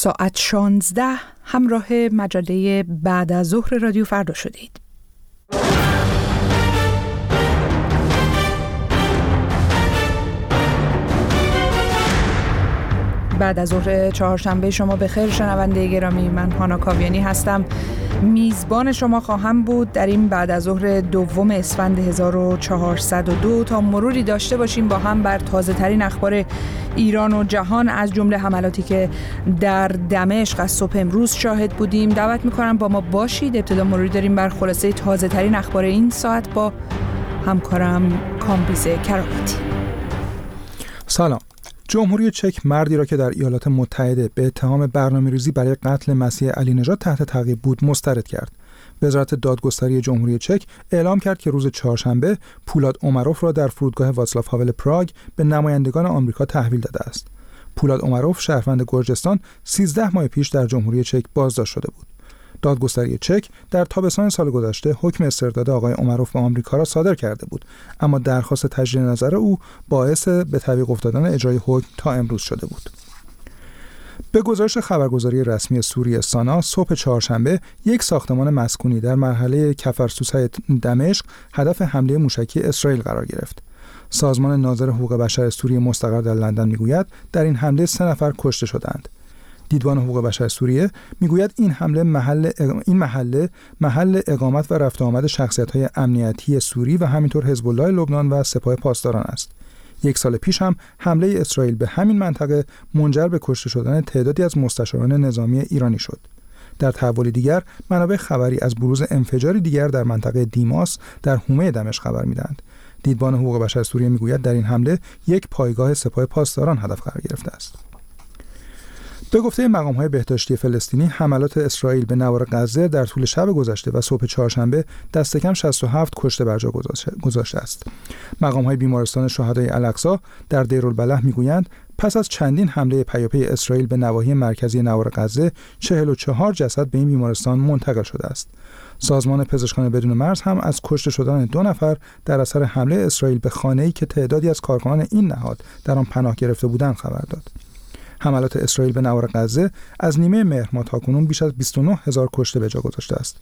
ساعت 16 همراه مجله بعد از ظهر رادیو فردا شدید. بعد از ظهر چهارشنبه شما به خیر. شنونده گرامی من هانا کاویانی هستم. میزبان شما خواهم بود. در این بعد از ظهر دوم اسفند 1402 تا مروری داشته باشیم با هم بر تازه ترین اخبار ایران و جهان. از جمله حملاتی که در دمشق از صبح امروز شاهد بودیم. دعوت می‌کنم با ما باشید. ابتدا مروری داریم بر خلاصه تازه ترین اخبار این ساعت با همکارم کامبیز کرامتی. سلام. جمهوری چک مردی را که در ایالات متحده به اتهام برنامه ریزی برای قتل مسیح علی نژاد تحت تعقیب بود مسترد کرد. وزارت دادگستری جمهوری چک اعلام کرد که روز چهارشنبه پولاد اومروف را در فرودگاه واتسلاف هاول پراگ به نمایندگان آمریکا تحویل داده است. پولاد اومروف شهروند گرجستان 13 ماه پیش در جمهوری چک بازداشت شده بود. دادگستری چک در تابستان سال گذشته حکم استرداد آقای عمروف به آمریکا را صادر کرده بود. اما درخواست تجدید نظر او باعث به تعویق افتادن اجرای حکم تا امروز شده بود. به گزارش خبرگزاری رسمی سوریه سانا صبح چهارشنبه یک ساختمان مسکونی در مرحله کفرسوسای دمشق هدف حمله موشکی اسرائیل قرار گرفت. سازمان ناظر حقوق بشر سوریه مستقر در لندن می‌گوید در این حمله سه نفر کشته شدند. دیدبان حقوق بشر سوریه می‌گوید این حمله محل این محله محل اقامت و رفت آمد شخصیت های امنیتی سوری و همینطور حزب الله لبنان و سپاه پاسداران است. یک سال پیش هم حمله اسرائیل به همین منطقه منجر به کشته شدن تعدادی از مستشاران نظامی ایرانی شد. در تحول دیگر منابع خبری از بروز انفجاری دیگر در منطقه دیماس در حومه دمشق خبر می‌دهند. دیدبان حقوق بشر سوریه می‌گوید در این حمله یک پایگاه سپاه پاسداران هدف قرار گرفته است. به گفته مقام های بهداشتی فلسطینی حملات اسرائیل به نوار غزه در طول شب گذشته و صبح چهارشنبه دست کم 67 کشته بر جا گذاشته است مقام های بیمارستان شهدای الاقصا در دیرالبلح می‌گویند پس از چندین حمله پیاپی اسرائیل به نواحی مرکزی نوار غزه 44 جسد به این بیمارستان منتقل شده است سازمان پزشکان بدون مرز هم از کشته شدن دو نفر در اثر حمله اسرائیل به خانه‌ای که تعدادی از کارکنان این نهاد در آن پناه گرفته بودند خبر داد. حملات اسرائیل به نوار غزه از نیمه مهر ماه تاکنون بیش از 29 هزار کشته به جا گذاشته است.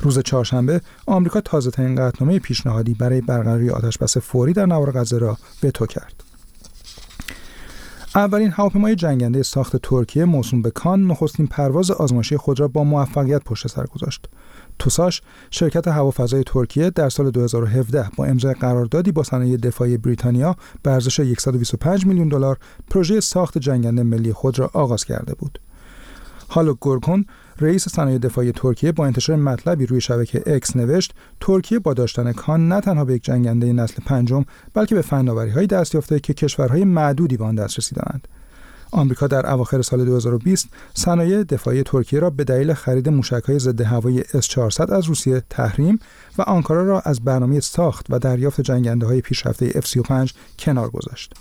روز چهارشنبه آمریکا تازه ترین قطعنامه پیشنهادی برای برقراری آتشبس فوری در نوار غزه را وتو کرد. اولین هواپیمای جنگنده ساخت ترکیه موسوم به کان نخستین پرواز آزمایشی خود را با موفقیت پشت سر گذاشت. توساش شرکت هوافضای ترکیه در سال 2017 با امضای قراردادی با صنایع دفاعی بریتانیا به ارزش 125 میلیون دلار پروژه ساخت جنگنده ملی خود را آغاز کرده بود. هالو گورکون رئیس صنایع دفاعی ترکیه با انتشار مطلبی روی شبکه اکس نوشت ترکیه با داشتن کان نه تنها به یک جنگنده نسل پنجم بلکه به فناوری‌های دست یافته که کشورهای معدودی به آن دسترسی دارند آمریکا در اواخر سال 2020 صنایع دفاعی ترکیه را به دلیل خرید موشک‌های ضد هوایی S400 از روسیه تحریم و آنکارا را از برنامه ساخت و دریافت جنگنده پیشرفته F35 کنار گذاشت.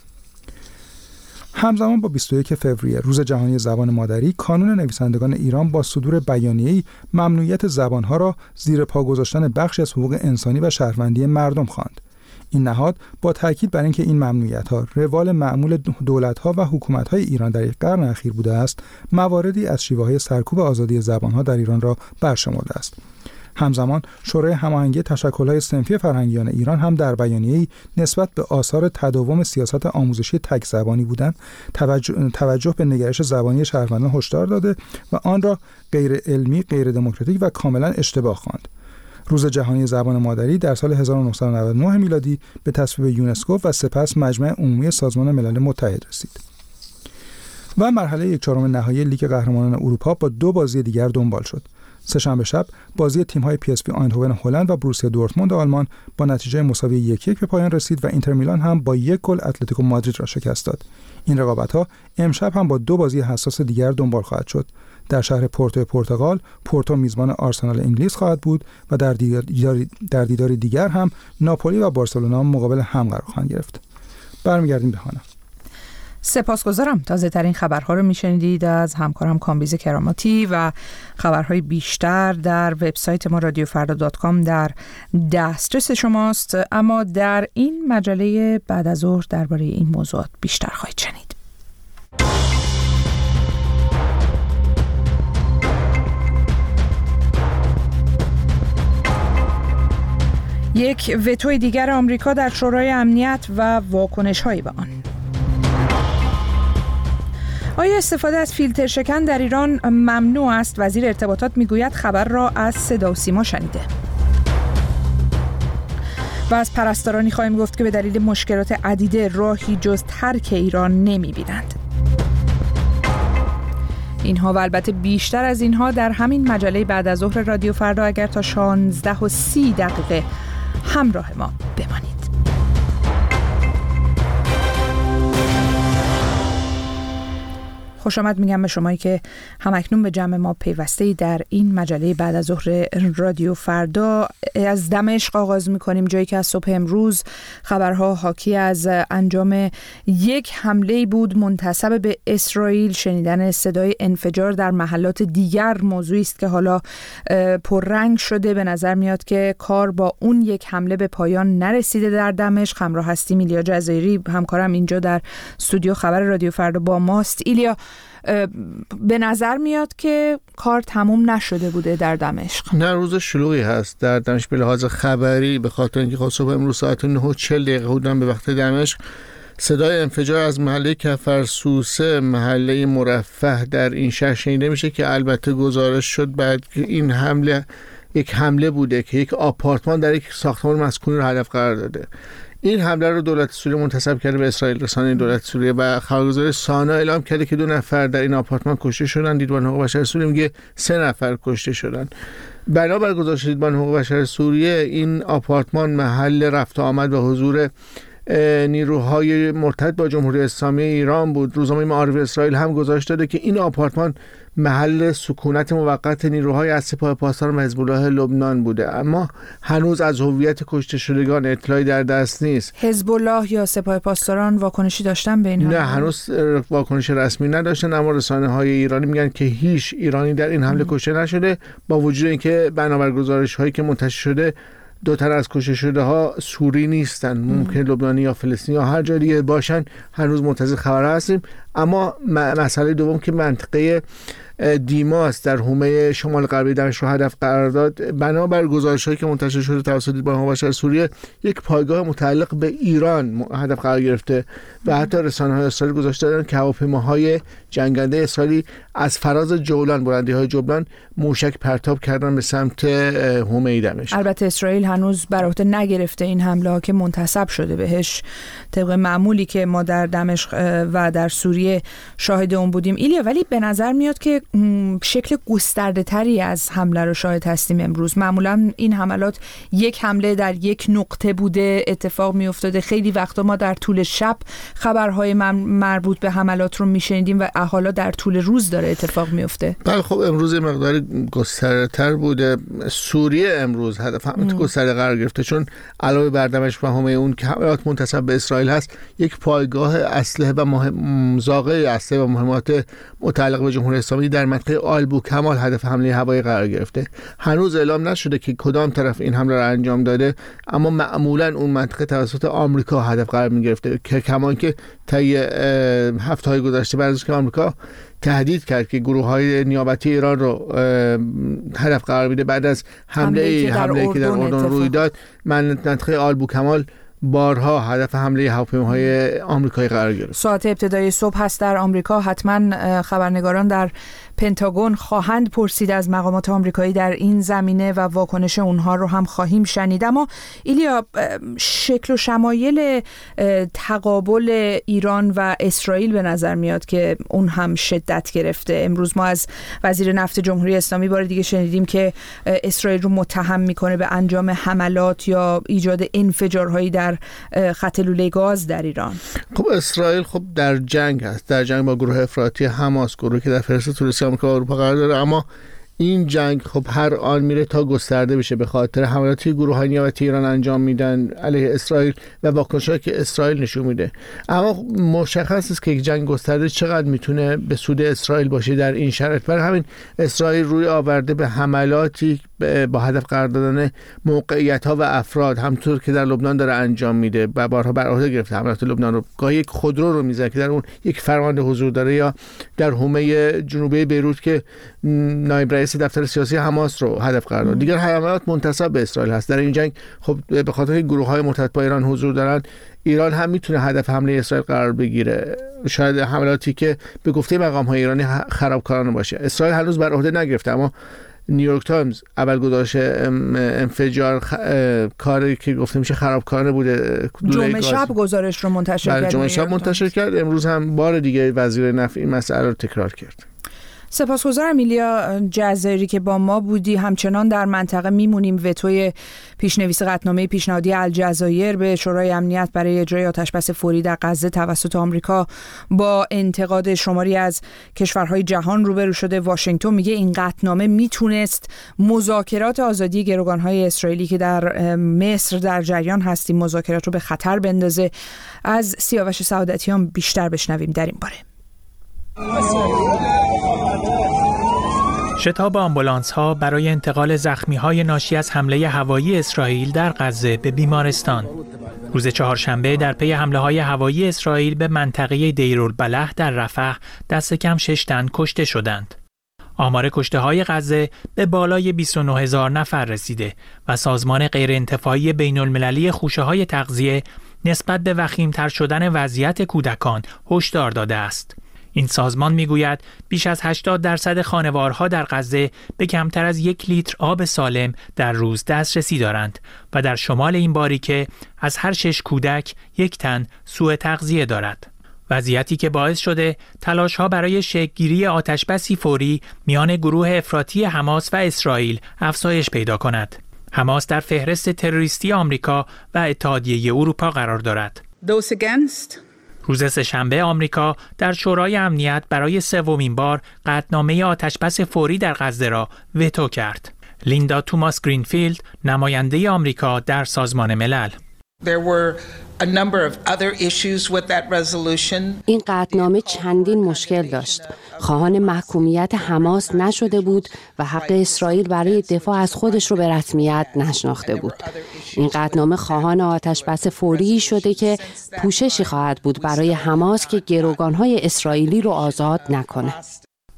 همزمان با 21 فوریه روز جهانی زبان مادری کانون نویسندگان ایران با صدور بیانیه‌ای ممنوعیت زبانها را زیر پا گذاشتن بخشی از حقوق انسانی و شهروندی مردم خواند. این نهاد با تاکید بر اینکه این ممنوعیت ها روال معمول دولت ها و حکومت های ایران در یک قرن اخیر بوده است مواردی از شیوه های سرکوب آزادی زبان ها در ایران را برشمرده است همزمان شورای هماهنگی تشکل‌های صنفی فرهنگیان ایران هم در بیانیه‌ای نسبت به آثار تداوم سیاست آموزشی تک زبانی بودن توجه, توجه به نگرش زبانی شهروندان هشدار داده و آن را غیر علمی، غیر دموکراتیک و کاملا اشتباه خواند. روز جهانی زبان مادری در سال 1999 میلادی به تصویب یونسکو و سپس مجمع عمومی سازمان ملل متحد رسید. و مرحله یک چهارم نهایی لیگ قهرمانان اروپا با دو بازی دیگر دنبال شد. سهشنبه شب بازی تیم‌های پی اس وی آیندهوون هلند و بروسیا دورتموند آلمان با نتیجه مساوی یک یک به پایان رسید و اینتر میلان هم با یک گل اتلتیکو مادرید را شکست داد. این رقابت‌ها امشب هم با دو بازی حساس دیگر دنبال خواهد شد. در شهر پورتو پرتغال پورتو میزبان آرسنال انگلیس خواهد بود و در دیدار, در دیدار دیگر هم ناپولی و بارسلونا مقابل هم قرار خواهند گرفت برمیگردیم به هانا سپاسگزارم. تازه ترین خبرها رو میشنیدید از همکارم کامبیز کراماتی و خبرهای بیشتر در وبسایت ما رادیو در دسترس شماست اما در این مجله بعد از ظهر درباره این موضوعات بیشتر خواهید شنید. یک وتوی دیگر آمریکا در شورای امنیت و واکنش هایی به آن آیا استفاده از فیلتر شکن در ایران ممنوع است؟ وزیر ارتباطات می‌گوید خبر را از صدا و سیما شنیده. و از پرستارانی خواهیم گفت که به دلیل مشکلات عدیده راهی جز ترک ایران نمی بینند. اینها و البته بیشتر از اینها در همین مجله بعد از ظهر رادیو فردا اگر تا 16 و 30 دقیقه همراه ما بمانید. خوش آمد میگم به شمایی که همکنون به جمع ما پیوسته در این مجله بعد از ظهر رادیو فردا. از دمشق آغاز می‌کنیم جایی که از صبح امروز خبرها حاکی از انجام یک حمله بود منتصب به اسرائیل. شنیدن صدای انفجار در محلات دیگر موضوعی است که حالا پررنگ شده. به نظر میاد که کار با اون یک حمله به پایان نرسیده در دمشق همراه هستی میلیا جزایری همکارم اینجا در استودیو خبر رادیو فردا با ماست. ایلیا به نظر میاد که کار تموم نشده بوده در دمشق. نه روز شلوغی هست. در دمشق به لحاظ خبری به خاطر اینکه خب صبح امروز ساعت 9 و 40 دقیقه بودن به وقت دمشق صدای انفجار از محله کفرسوسه محله مرفه در این شهر شنیده میشه که البته گزارش شد بعد که این حمله یک حمله بوده که یک آپارتمان در یک ساختمان مسکونی رو هدف قرار داده. این حمله رو دولت سوریه منتسب کرده به اسرائیل رسانه دولت سوریه و خبرگزاری سانا اعلام کرده که دو نفر در این آپارتمان کشته شدن. دیدبان حقوق بشر سوریه میگه سه نفر کشته شدن. بنابر گزارش دیدبان حقوق بشر سوریه این آپارتمان محل رفت آمد و حضور نیروهای مرتد با جمهوری اسلامی ایران بود. روزنامه معارف اسرائیل هم گزارش داده که این آپارتمان محل سکونت موقت نیروهای از سپاه پاسداران و حزب الله لبنان بوده. اما هنوز از هویت کشته شدگان اطلاعی در دست نیست. حزب الله یا سپاه پاسداران واکنشی داشتن به این نه هنوز واکنش رسمی نداشتن اما رسانه های ایرانی میگن که هیچ ایرانی در این حمله کشته نشده. با وجود اینکه بنابر گزارش هایی که منتشر شده دو تن از کشته شده ها سوری نیستن ممکن لبنانی یا فلسطینی یا هر جای دیگه باشن. هنوز منتظر خبر هستیم. اما مسئله دوم که منطقه دیماس در حومه شمال غربی دمشق رو هدف قرار داد. بنابر گزارش هایی که منتشر شده توسط دیدبان بشر سوریه یک پایگاه متعلق به ایران هدف قرار گرفته و حتی رسانه های اسرائیل گذاشته دادن که هواپیماهای جنگنده اسرائیلی از فراز جولان بلندی های جولان موشک پرتاب کردن به سمت حومه دمشق البته اسرائیل هنوز بر نگرفته این حمله که منتسب شده بهش. طبق معمولی که ما در دمشق و در سوریه شاهد اون بودیم. ایلیا ولی به نظر میاد که شکل گسترده تری از حمله رو شاهد هستیم امروز. معمولا این حملات یک حمله در یک نقطه بوده اتفاق می افتاده خیلی وقتا ما در طول شب خبرهای مربوط به حملات رو میشنیدیم و حالا در طول روز داره اتفاق میفته. بله خب امروز مقدار گسترده تر بوده. سوریه امروز هدف هم گسترده قرار گرفته چون علاوه بر دمشق و همه اون که حملات منتسب به اسرائیل هست یک پایگاه اسلحه و مهم زاغه اسلحه و مهمات متعلق به جمهوری اسلامی در منطقه آلبو کمال هدف حمله هوایی قرار گرفته. هنوز اعلام نشده که کدام طرف این حمله را انجام داده اما معمولا اون منطقه توسط آمریکا هدف قرار می گرفته که کمان که طی هفته های گذشته بعد که آمریکا تهدید کرد که گروه های نیابتی ایران رو هدف قرار میده. بعد از حمله حمله که در اردن روی داد منطقه آلبو کمال بارها هدف حمله هواپیماهای آمریکایی قرار گرفت. ساعت ابتدای صبح هست در آمریکا. حتما خبرنگاران در پنتاگون خواهند پرسید از مقامات آمریکایی در این زمینه و واکنش اونها رو هم خواهیم شنید. اما ایلیا شکل و شمایل تقابل ایران و اسرائیل به نظر میاد که اون هم شدت گرفته. امروز ما از وزیر نفت جمهوری اسلامی بار دیگه شنیدیم که اسرائیل رو متهم می‌کنه به انجام حملات یا ایجاد انفجارهایی در خط لوله گاز در ایران. خب اسرائیل خب در جنگ هست. در جنگ با گروه افراطی حماس گروهی که در فهرست آمریکا و اروپا قرار داره اما این جنگ خب هر آن میره تا گسترده بشه به خاطر حملاتی گروه های نیابتی ایران انجام میدن علیه اسرائیل و واکنش که اسرائیل نشون میده. اما مشخص است که جنگ گسترده چقدر می‌تونه به سود اسرائیل باشه در این شرایط. برای همین اسرائیل روی آورده به حملاتی با هدف قرار دادن موقعیت ها و افراد همطور که در لبنان داره انجام میده و بارها بر عهده گرفته. حملات لبنان رو گاهی یک خودرو رو می‌زنه که در اون یک فرمانده حضور داره یا در حومه جنوبی بیروت که نایب دفتر سیاسی حماس رو هدف قرار داد. دیگر حملات منتصب به اسرائیل هست. در این جنگ خب به خاطر گروه های مرتبط با ایران حضور دارن ایران هم می‌تونه هدف حمله اسرائیل قرار بگیره. شاید حملاتی که به گفته مقام های ایرانی خرابکارانه باشه. اسرائیل هنوز بر عهده نگرفته اما نیویورک تایمز اول گذاشت انفجار کاری که گفته میشه خرابکارانه بوده. جمعه شب گزارش رو منتشر کرد جمعه شب منتشر کرد. امروز هم بار دیگه وزیر نفع این مسئله رو تکرار کرد. سپاسگزارم میلیا جزایری که با ما بودی. همچنان در منطقه میمونیم. وتوی پیشنویس قطنامه پیشنهادی الجزایر به شورای امنیت برای اجرای آتشبس فوری در غزه توسط آمریکا با انتقاد شماری از کشورهای جهان روبرو شده. واشنگتن میگه این قطنامه می‌تونست مذاکرات آزادی گروگانهای اسرائیلی که در مصر در جریان هستیم مذاکرات رو به خطر بندازه. از سیاوش سعادتیان بیشتر بشنویم در این باره. شتاب آمبولانس ها برای انتقال زخمی های ناشی از حمله هوایی اسرائیل در غزه به بیمارستان روز چهارشنبه در پی حمله های هوایی اسرائیل به منطقه دیرالبلح در رفح دست کم شش تن کشته شدند. آمار کشته های غزه به بالای 29 هزار نفر رسیده و سازمان غیرانتفاعی بین المللی خوشه های تغذیه نسبت به وخیمتر شدن وضعیت کودکان هشدار داده است. این سازمان می‌گوید بیش از 80 درصد خانوارها در غزه به کمتر از یک لیتر آب سالم در روز دسترسی دارند و در شمال این باریکه از هر شش کودک یک تن سوء تغذیه دارد. وضعیتی که باعث شده تلاش ها برای شکلگیری آتشبسی فوری میان گروه افراطی حماس و اسرائیل افزایش پیدا کند. حماس در فهرست تروریستی آمریکا و اتحادیه اروپا قرار دارد. روز سهشنبه آمریکا در شورای امنیت برای سومین بار قطعنامه آتشبس فوری در غزه را وتو کرد. لیندا توماس گرینفیلد نماینده آمریکا در سازمان ملل این قطنامه چندین مشکل داشت. خواهان محکومیت حماس نشده بود و حق اسرائیل برای دفاع از خودش رو به رسمیت نشناخته بود. این قطنامه خواهان آتش بس فوری شده که پوششی خواهد بود برای حماس که گروگانهای اسرائیلی رو آزاد نکنه.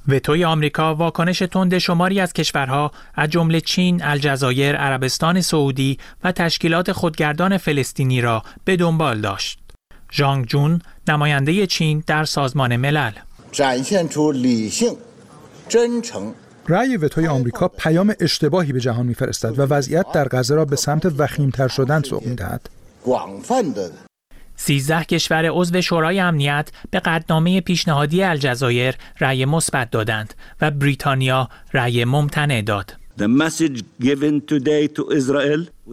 وتوی آمریکا واکنش تند شماری از کشورها از جمله چین، الجزایر، عربستان سعودی و تشکیلات خودگردان فلسطینی را به دنبال داشت. ژانگ جون نماینده چین در سازمان ملل رأی وتوی آمریکا پیام اشتباهی به جهان میفرستد و وضعیت در غزه را به سمت وخیمتر شدن سوق می‌دهد. 13 کشور عضو شورای امنیت به قدنامه پیشنهادی الجزایر رأی مثبت دادند و بریتانیا رأی ممتنع داد.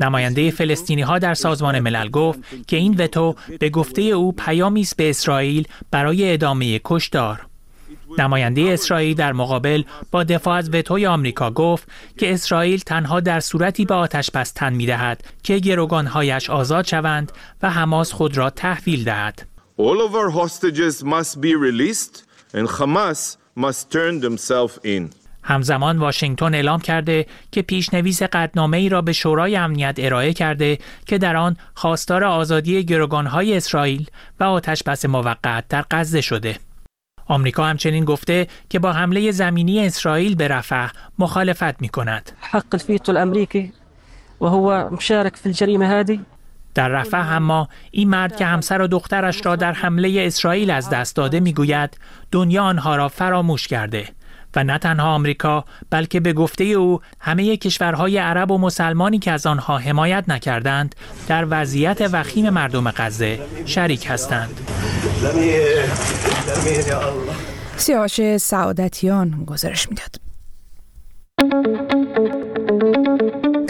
نماینده فلسطینی ها در سازمان ملل گفت که این وتو به گفته او پیامی است به اسرائیل برای ادامه کشدار. نماینده اسرائیل در مقابل با دفاع از وتوی آمریکا گفت که اسرائیل تنها در صورتی به آتش بس تن می دهد که گروگانهایش آزاد شوند و حماس خود را تحویل دهد. All of our hostages must be released and Hamas must turn themselves in. همزمان واشنگتن اعلام کرده که پیشنویس قدنامه ای را به شورای امنیت ارائه کرده که در آن خواستار آزادی گروگانهای اسرائیل و آتش بس موقت در غزه شده. آمریکا همچنین گفته که با حمله زمینی اسرائیل به رفح مخالفت می کند. حق الفیتو الامریکی و هو مشارک فی الجریمه هذه در رفح اما این مرد که همسر و دخترش را در حمله اسرائیل از دست داده می‌گوید دنیا آنها را فراموش کرده و نه تنها آمریکا بلکه به گفته او همه کشورهای عرب و مسلمانی که از آنها حمایت نکردند در وضعیت وخیم مردم غزه شریک هستند. سیاوش سعادتیان گزارش می‌داد.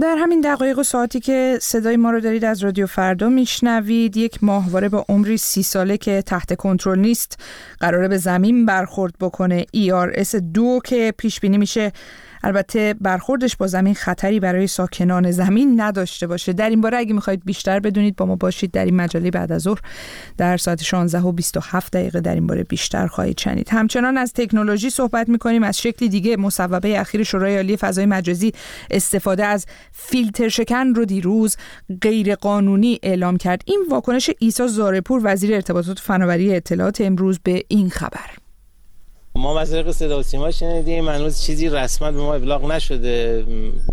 در همین دقایق و ساعتی که صدای ما رو دارید از رادیو فردا میشنوید یک ماهواره با عمری سی ساله که تحت کنترل نیست قراره به زمین برخورد بکنه. ERS دو که پیش بینی میشه البته برخوردش با زمین خطری برای ساکنان زمین نداشته باشه. در این باره اگه می‌خواید بیشتر بدونید با ما باشید در این مجله بعد از ظهر در ساعت 16 و 27 دقیقه در این باره بیشتر خواهید شنید. همچنان از تکنولوژی صحبت می‌کنیم. از شکلی دیگه مصوبه اخیر شورای عالی فضای مجازی استفاده از فیلتر شکن رو دیروز غیر قانونی اعلام کرد. این واکنش عیسی زارپور وزیر ارتباطات فناوری اطلاعات امروز به این خبر. ما از طریق صدا و سیما شنیدیم هنوز چیزی رسما به ما ابلاغ نشده.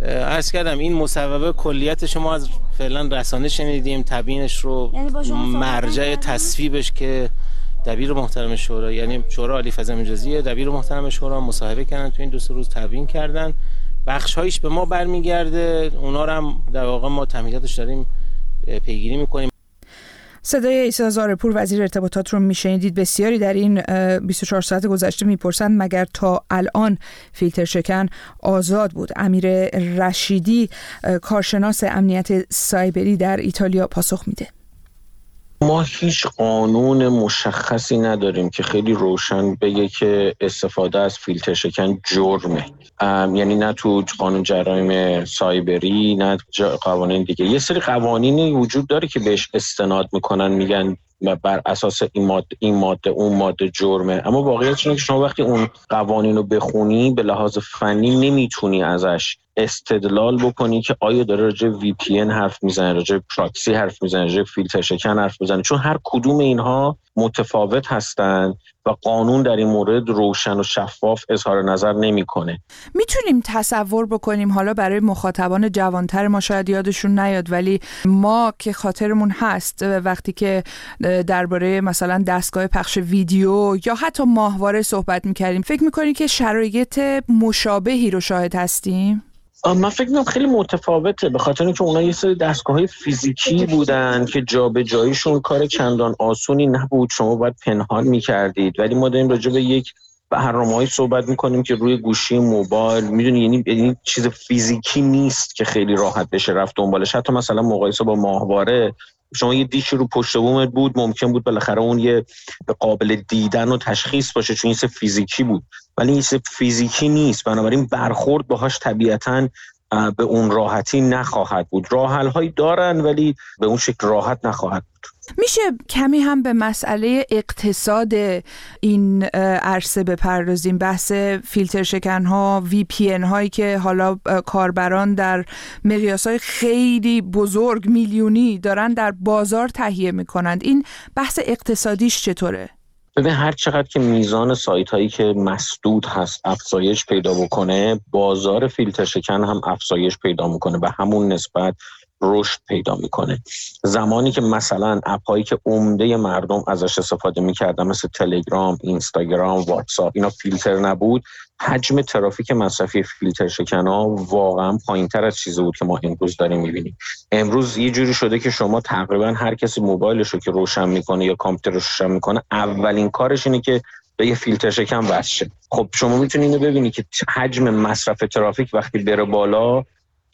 عرض کردم این مصوبه کلیت شما از فعلا رسانه شنیدیم تبیینش رو یعنی مرجع تصویبش که دبیر محترم شورا یعنی شورا عالی فضا مجازی دبیر محترم شورا مصاحبه کردن تو این دو سه روز تبیین کردن. بخش هایش به ما برمیگرده اونا رو هم در واقع ما تمهیداتش داریم پیگیری می‌کنیم. صدای ایسا زارپور وزیر ارتباطات رو میشنیدید. بسیاری در این 24 ساعت گذشته می‌پرسند مگر تا الان فیلتر شکن آزاد بود؟ امیر رشیدی کارشناس امنیت سایبری در ایتالیا پاسخ میده. ما هیچ قانون مشخصی نداریم که خیلی روشن بگه که استفاده از فیلتر شکن جرمه. یعنی نه تو قانون جرایم سایبری نه قوانین دیگه. یه سری قوانینی وجود داره که بهش استناد می‌کنن میگن بر اساس این ماده, این ماده اون ماده جرمه. اما واقعیت اینه که شما وقتی اون قوانین رو بخونی به لحاظ فنی نمی‌تونی ازش استدلال بکنی که آیا داره راجع وی پی حرف می‌زنه راجع پراکسی حرف می‌زنه راجع فیلتر شکن حرف می‌زنه؟ چون هر کدوم اینها متفاوت هستند و قانون در این مورد روشن و شفاف اظهار نظر نمی‌کنه. می‌تونیم تصور بکنیم حالا برای مخاطبان جوانتر ما شاید یادشون نیاد ولی ما که خاطرمون هست وقتی که درباره مثلا دستگاه پخش ویدیو یا حتی ماهواره صحبت می‌کردیم فکر می‌کنیم که شرایط مشابهی رو شاهد هستیم؟ من فکر می‌کنم خیلی متفاوته به خاطر اینکه اونا یه سری دستگاه های فیزیکی. بودن که جابجاییشون کار چندان آسونی نبود. شما باید پنهان می‌کردید. ولی ما داریم راجع به یک برنامه‌ای صحبت می‌کنیم که روی گوشی موبایل می‌دونی یعنی یعنی چیز فیزیکی نیست که خیلی راحت بشه رفت دنبالش. حتی مثلا مقایسه با ماهواره شما یه دیشی رو پشت بومت بود ممکن بود بالاخره اون یه قابل دیدن و تشخیص باشه چون این فیزیکی بود. ولی این فیزیکی نیست. بنابراین برخورد باهاش طبیعتا به اون راحتی نخواهد بود. راه هایی دارن ولی به اون شکل راحت نخواهد بود. میشه کمی هم به مسئله اقتصاد این عرصه بپردازیم. بحث فیلتر شکن ها وی پی هایی که حالا کاربران در مقیاس های خیلی بزرگ میلیونی دارن در بازار تهیه می‌کنند. این بحث اقتصادیش چطوره؟ ببین هر چقدر که میزان سایت هایی که مسدود هست افزایش پیدا بکنه بازار فیلتر شکن هم افزایش پیدا می‌کنه به همون نسبت رشد پیدا می‌کنه. زمانی که مثلا اپ هایی که عمده مردم ازش استفاده می‌کردن مثل تلگرام اینستاگرام واتساپ اینا فیلتر نبود. حجم ترافیک مصرفی فیلتر شکنا واقعا پایین تر از چیزی بود که ما امروز داریم می‌بینیم. امروز یه جوری شده که شما تقریبا هر کسی موبایلش رو که روشن می‌کنه یا کامپیوترش روشن می‌کنه اولین کارش اینه که به یه فیلتر شکن وصل خب شما می‌تونید اینو ببینید که حجم مصرف ترافیک وقتی بره بالا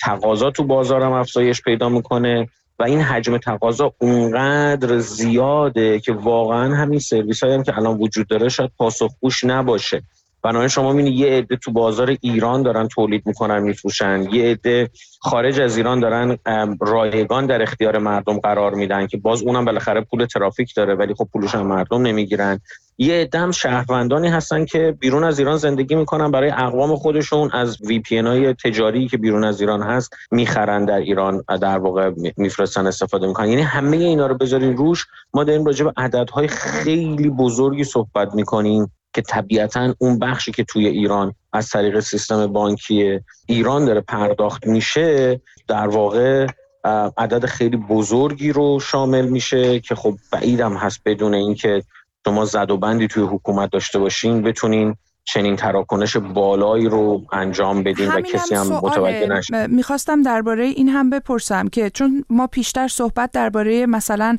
تقاضا تو بازارم افزایش پیدا می‌کنه و این حجم تقاضا اونقدر زیاده که واقعا همین سرویس هایی هم که الان وجود داره شاید پاسخگوش نباشه. بنابراین شما می‌بینید یه عده تو بازار ایران دارن تولید می‌کنن میفروشن. یه عده خارج از ایران دارن رایگان در اختیار مردم قرار میدن که باز اونم بالاخره پول ترافیک داره ولی خب پولش هم مردم نمی‌گیرن. یه عده شهروندانی هستن که بیرون از ایران زندگی می‌کنن برای اقوام خودشون. از وی پی های تجاری که بیرون از ایران هست می‌خرن در ایران در واقع میفرستن استفاده می‌کنن. یعنی همه اینا رو بذارین روش. ما داریم راجع به عددهای خیلی بزرگی صحبت می‌کنیم که طبیعتا اون بخشی که توی ایران از طریق سیستم بانکی ایران داره پرداخت میشه در واقع عدد خیلی بزرگی رو شامل میشه که خب بعیدم هست بدون اینکه شما زد و بندی توی حکومت داشته باشین بتونین چنین تراکنش بالایی رو انجام بدیم و کسی هم متوجه نشه. می‌خواستم درباره این هم بپرسم که چون ما پیشتر صحبت درباره مثلا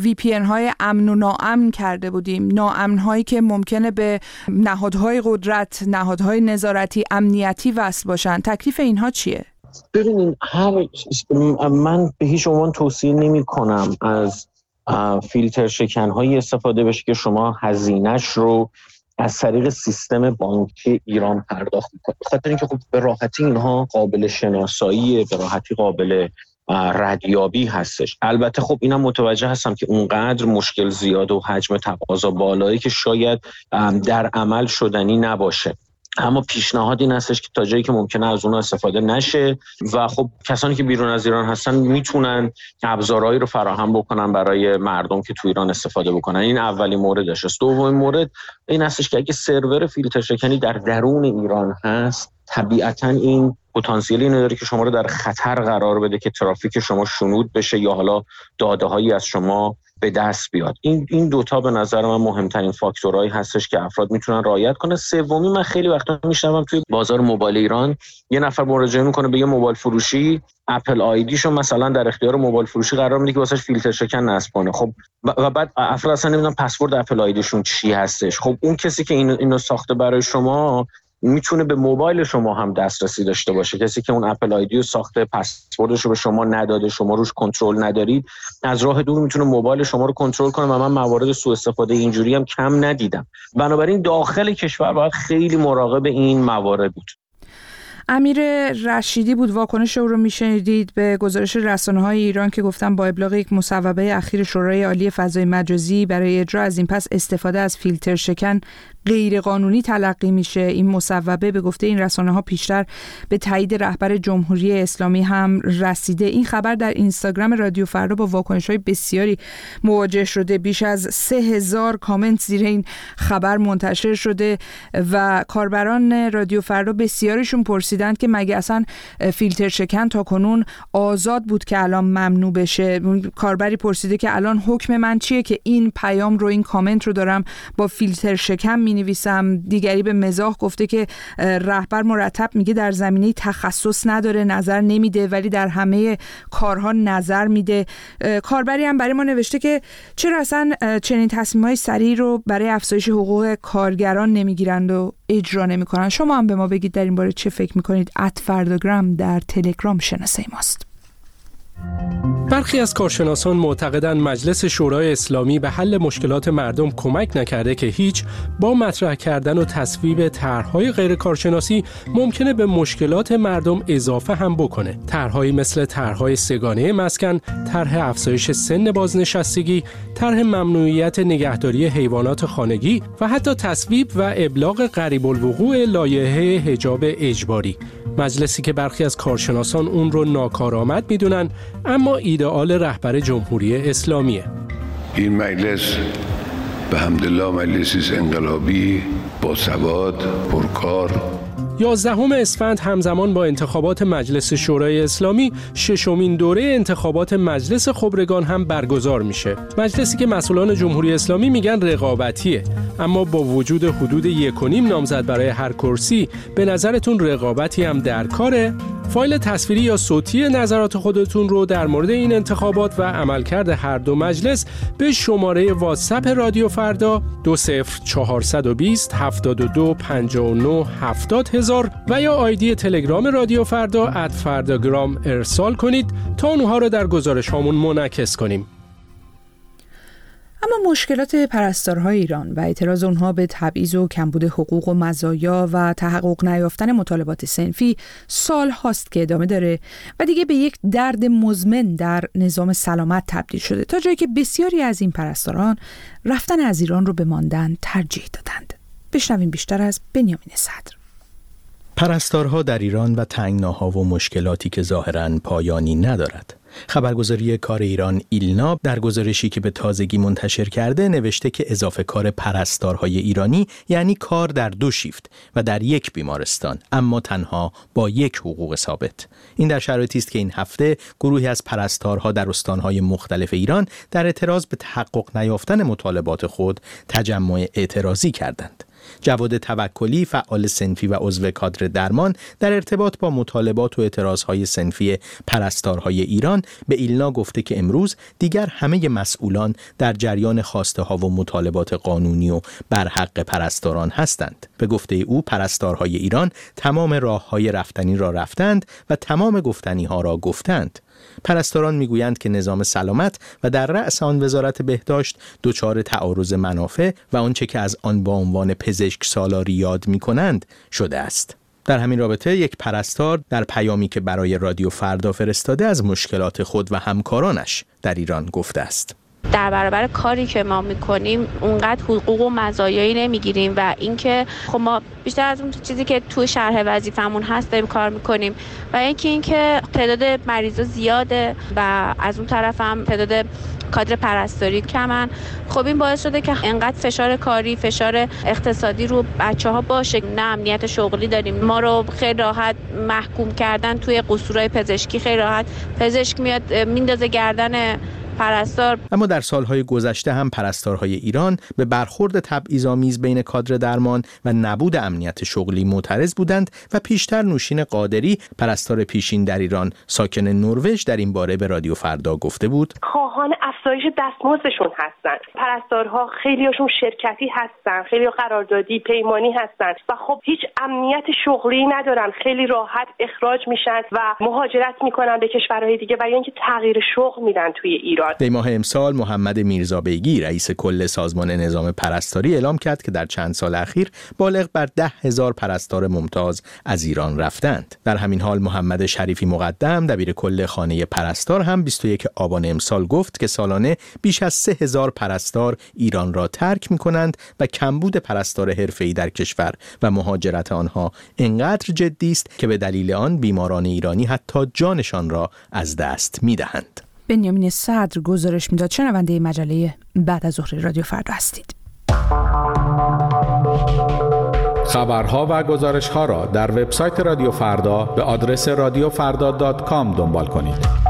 وی پی های امن و ناامن کرده بودیم. ناامن هایی که ممکنه به نهادهای قدرت نهادهای نظارتی امنیتی وصل باشن. تکلیف اینها چیه؟ ببینید هر من به هیچ عنوان توصیه نمی کنم از فیلتر شکن هایی استفاده بشه که شما هزینهش رو از طریق سیستم بانکی ایران پرداخت می‌کنید. خاطر اینکه خب به راحتی اینها قابل شناسایی به راحتی قابل ردیابی هستش. البته خب اینم متوجه هستم که اونقدر مشکل زیاد و حجم تقاضا بالایی که شاید در عمل شدنی نباشه. اما پیشنهاد این هستش که تا جایی که ممکنه از اونها استفاده نشه و خب کسانی که بیرون از ایران هستن می‌تونن ابزارهایی رو فراهم بکنن برای مردم که تو ایران استفاده بکنن. این اولی موردش است. دومین مورد این هستش که اگه سرور فیلتر شکنی در درون ایران هست طبیعتا این پتانسیلی نداره که شما رو در خطر قرار بده که ترافیک شما شنود بشه یا حالا داده هایی از شما به دست بیاد. این این دوتا به نظر من مهمترین فاکتورهایی هستش که افراد می‌تونن رعایت کنه سومی من خیلی وقتا میشنوم توی بازار موبایل ایران یه نفر مراجعه می‌کنه به یه موبایل فروشی اپل آیدیشو مثلا در اختیار موبایل فروشی قرار میده که واسش فیلتر شکن نصب کنه. خب و بعد افراد اصلا نمی‌دونن پسورد اپل آیدیشون چی هستش. خب اون کسی که اینو, اینو ساخته برای شما می‌تونه به موبایل شما هم دسترسی داشته باشه. کسی که اون اپل آیدی ساخته پسوردش رو به شما نداده شما روش کنترل ندارید از راه دور می‌تونه موبایل شما رو کنترل کنه و من موارد سوء استفاده اینجوری هم کم ندیدم. بنابراین داخل کشور باید خیلی مراقب این موارد بود. امیر رشیدی بود. واکنش او رو میشنیدید به گزارش رسانه های ایران که گفتن با ابلاغ یک مصوبه اخیر شورای عالی فضای مجازی برای اجرا از این پس استفاده از فیلتر شکن غیرقانونی تلقی میشه. این مصوبه به گفته این رسانه ها پیشتر به تایید رهبر جمهوری اسلامی هم رسیده. این خبر در اینستاگرام رادیو فردا با واکنش های بسیاری مواجه شده. بیش از سه هزار کامنت زیر این خبر منتشر شده و کاربران رادیو فردا بسیاریشون پرسیدند که مگه اصلا فیلتر شکن تا کنون آزاد بود که الان ممنوع بشه. کاربری پرسیده که الان حکم من چیه که این پیام رو این کامنت رو دارم با فیلتر شکن می نویسم دیگری به مزاح گفته که رهبر مرتب میگه در زمینه تخصص نداره نظر نمیده ولی در همه کارها نظر میده. کاربری هم برای ما نوشته که چرا اصلا چنین تصمیم های سریع رو برای افزایش حقوق کارگران نمی‌گیرند و اجرا نمی‌کنن شما هم به ما بگید در این باره چه فکر می‌کنید؟ ات فرداگرام در تلگرام شناسه ماست. برخی از کارشناسان معتقدند مجلس شورای اسلامی به حل مشکلات مردم کمک نکرده که هیچ با مطرح کردن و تصویب طرحهای غیر کارشناسی ممکنه به مشکلات مردم اضافه هم بکنه. طرحهایی مثل طرحهای سگانه مسکن، طرح افزایش سن بازنشستگی، طرح ممنوعیت نگهداری حیوانات خانگی و حتی تصویب و ابلاغ قریب الوقوع لایحه حجاب اجباری. مجلسی که برخی از کارشناسان اون رو ناکارآمد می‌دونن اما ایدئال رهبر جمهوری اسلامیه. این مجلس به حمدالله مجلسی انقلابی با سواد پرکار یازدهم اسفند همزمان با انتخابات مجلس شورای اسلامی ششمین دوره انتخابات مجلس خبرگان هم برگزار میشه. مجلسی که مسئولان جمهوری اسلامی میگن رقابتیه. اما با وجود حدود یک و نیم نامزد برای هر کرسی به نظرتون رقابتی هم در کاره؟ فایل تصویری یا صوتی نظرات خودتون رو در مورد این انتخابات و عملکرد هر دو مجلس به شماره واتساپ رادیو فردا 20420 72 59 70 هزار و یا آیدی تلگرام رادیو فردا ات فرداگرام ارسال کنید تا اونها رو در گزارش هامون منعکس کنیم. اما مشکلات پرستارهای ایران و اعتراض اونها به تبعیض و کمبود حقوق و مزایا و تحقق نیافتن مطالبات سنفی سال هاست که ادامه داره و دیگه به یک درد مزمن در نظام سلامت تبدیل شده تا جایی که بسیاری از این پرستاران رفتن از ایران رو به ماندن ترجیح دادند بشنویم بیشتر از بنیامین صدر پرستارها در ایران و تنگناها و مشکلاتی که ظاهرا پایانی ندارد. خبرگزاری کار ایران ایلنا در گزارشی که به تازگی منتشر کرده نوشته که اضافه کار پرستارهای ایرانی یعنی کار در دو شیفت و در یک بیمارستان اما تنها با یک حقوق ثابت. این در شرایطی است که این هفته گروهی از پرستارها در استانهای مختلف ایران در اعتراض به تحقق نیافتن مطالبات خود تجمع اعتراضی کردند. جواد توکلی فعال سنفی و عضو کادر درمان در ارتباط با مطالبات و اعتراضهای سنفی پرستارهای ایران به ایلنا گفته که امروز دیگر همه مسئولان در جریان خواسته ها و مطالبات قانونی و بر حق پرستاران هستند. به گفته او پرستارهای ایران تمام راه های رفتنی را رفتند و تمام گفتنی ها را گفتند. پرستاران می‌گویند که نظام سلامت و در رأس آن وزارت بهداشت دچار تعارض منافع و آنچه که از آن با عنوان پزشک سالاری یاد می کنند شده است. در همین رابطه یک پرستار در پیامی که برای رادیو فردا فرستاده از مشکلات خود و همکارانش در ایران گفته است. در برابر کاری که ما می‌کنیم اونقدر حقوق و مزایایی نمی‌گیریم و اینکه خب ما بیشتر از اون چیزی که تو شرح وظیفمون هست داریم کار می‌کنیم و اینکه اینکه تعداد مریضا زیاده و از اون طرف هم تعداد کادر پرستاری کمن خب این باعث شده که انقدر فشار کاری فشار اقتصادی رو بچه ها باشه. نه امنیت شغلی داریم. ما رو خیلی راحت محکوم کردن توی قصورهای پزشکی خیلی راحت پزشک میاد میندازه گردن پرستار. اما در سالهای گذشته هم پرستارهای ایران به برخورد تبعیض‌آمیز بین کادر درمان و نبود امنیت شغلی معترض بودند و پیشتر نوشین قادری پرستار پیشین در ایران ساکن نروژ در این باره به رادیو فردا گفته بود. خواهان افزایش دستمزدشون هستند پرستارها خیلیاشون شرکتی هستن خیلی قراردادی پیمانی هستند و خب هیچ امنیت شغلی ندارن. خیلی راحت اخراج میشن و مهاجرت می‌کنن به کشورهای دیگه و یا اینکه تغییر شغل میدن توی ایران. دی ماه امسال محمد میرزا بیگی رئیس کل سازمان نظام پرستاری اعلام کرد که در چند سال اخیر بالغ بر ده هزار پرستار ممتاز از ایران رفتند. در همین حال محمد شریفی مقدم دبیر کل خانه پرستار هم 21 آبان امسال گفت که سالانه بیش از سه هزار پرستار ایران را ترک می کنند و کمبود پرستار حرفه‌ای در کشور و مهاجرت آنها انقدر جدی است که به دلیل آن بیماران ایرانی حتی جانشان را از دست می دهند. بنیامین صدر گزارش می‌داد شنونده مجله بعد از ظهر رادیو فردا هستید خبرها و گزارش ها را در وبسایت رادیو فردا به آدرس رادیوفردا.com دنبال کنید.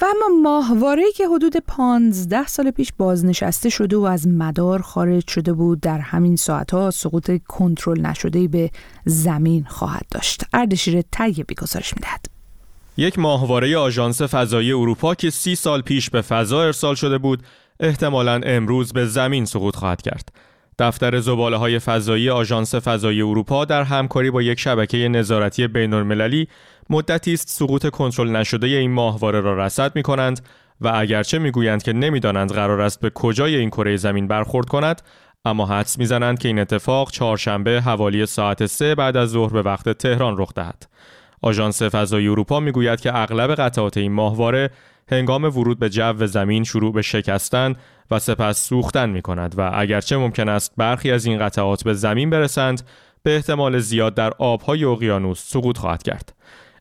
و اما ماهواره که حدود 15 سال پیش بازنشسته شده و از مدار خارج شده بود در همین ساعتها سقوط کنترل نشده به زمین خواهد داشت. اردشیر طیبی گزارش می‌دهد. یک ماهواره آژانس فضایی اروپا که سی سال پیش به فضا ارسال شده بود احتمالا امروز به زمین سقوط خواهد کرد. دفتر زباله های فضایی آژانس فضایی اروپا در همکاری با یک شبکه نظارتی بین المللی مدتی است سقوط کنترل نشده این ماهواره را رصد می کنند و اگرچه می‌گویند که نمی‌دانند قرار است به کجای این کره زمین برخورد کند اما حدس می‌زنند که این اتفاق چهارشنبه حوالی ساعت سه بعد از ظهر به وقت تهران رخ دهد. آژانس فضایی اروپا می‌گوید که اغلب قطعات این ماهواره هنگام ورود به جو زمین شروع به شکستن و سپس سوختن می کند و اگرچه ممکن است برخی از این قطعات به زمین برسند به احتمال زیاد در آبهای اقیانوس سقوط خواهد کرد.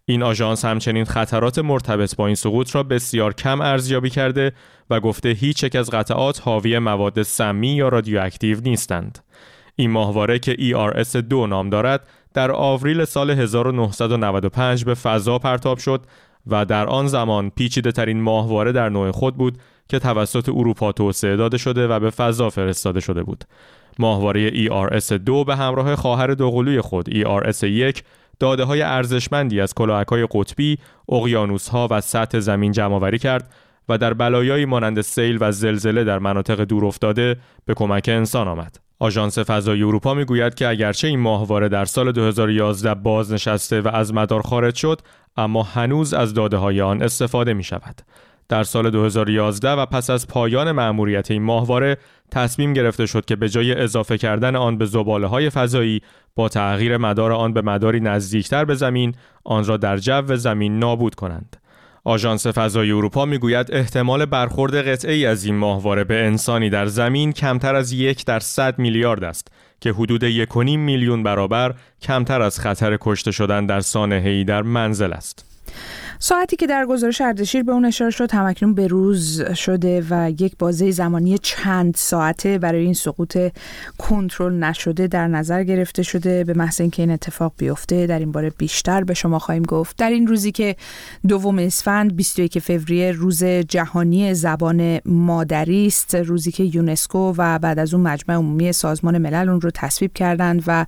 این آژانس همچنین خطرات مرتبط با این سقوط را بسیار کم ارزیابی کرده و گفته هیچ یک از قطعات حاوی مواد سمی یا رادیواکتیو نیستند. این ماهواره که ERS-2 نام دارد در آوریل سال 1995 به فضا پرتاب شد و در آن زمان پیچیده ترین ماهواره در نوع خود بود که توسط اروپا توسعه داده شده و به فضا فرستاده شده بود. ماهواره ERS-2 به همراه خواهر دوقلوی خود ERS-1 داده های ارزشمندی از کلاهک های قطبی، اقیانوس ها و سطح زمین جمع کرد و در بلایایی مانند سیل و زلزله در مناطق دور افتاده به کمک انسان آمد. آژانس فضایی اروپا می‌گوید که اگرچه این ماهواره در سال 2011 بازنشسته و از مدار خارج شد اما هنوز از داده های آن استفاده می شود. در سال 2011 و پس از پایان مأموریت این ماهواره تصمیم گرفته شد که به جای اضافه کردن آن به زباله های فضایی با تغییر مدار آن به مداری نزدیکتر به زمین آن را در جو زمین نابود کنند. آژانس فضای اروپا می‌گوید احتمال برخورد قطعه ای از این ماهواره به انسانی در زمین کمتر از یک در صد میلیارد است که حدود یک میلیون برابر کمتر از خطر کشته شدن در سانحه‌ای در منزل است. ساعتی که در گزارش اردشیر به اون اشاره شد همکنون به روز شده و یک بازه زمانی چند ساعته برای این سقوط کنترل نشده در نظر گرفته شده. به محض اینکه این اتفاق بیفته در این باره بیشتر به شما خواهیم گفت. در این روزی که دوم اسفند 21 فوریه روز جهانی زبان مادری است. روزی که یونسکو و بعد از اون مجمع عمومی سازمان ملل اون رو تصویب کردند و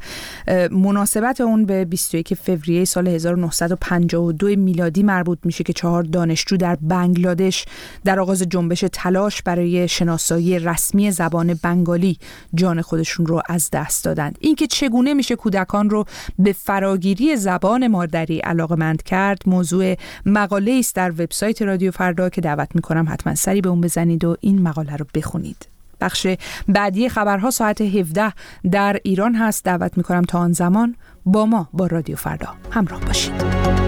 مناسبت اون به 21 فوریه سال 1952 میلادی مربوط میشه که چهار دانشجو در بنگلادش در آغاز جنبش تلاش برای شناسایی رسمی زبان بنگالی جان خودشون رو از دست دادند. اینکه چگونه میشه کودکان رو به فراگیری زبان مادری علاقمند کرد موضوع مقاله است در وبسایت رادیو فردا که دعوت می‌کنم حتما سری به اون بزنید و این مقاله رو بخونید. بخش بعدی خبرها ساعت 17 در ایران هست. دعوت می‌کنم تا آن زمان با ما با رادیو فردا. همراه باشید.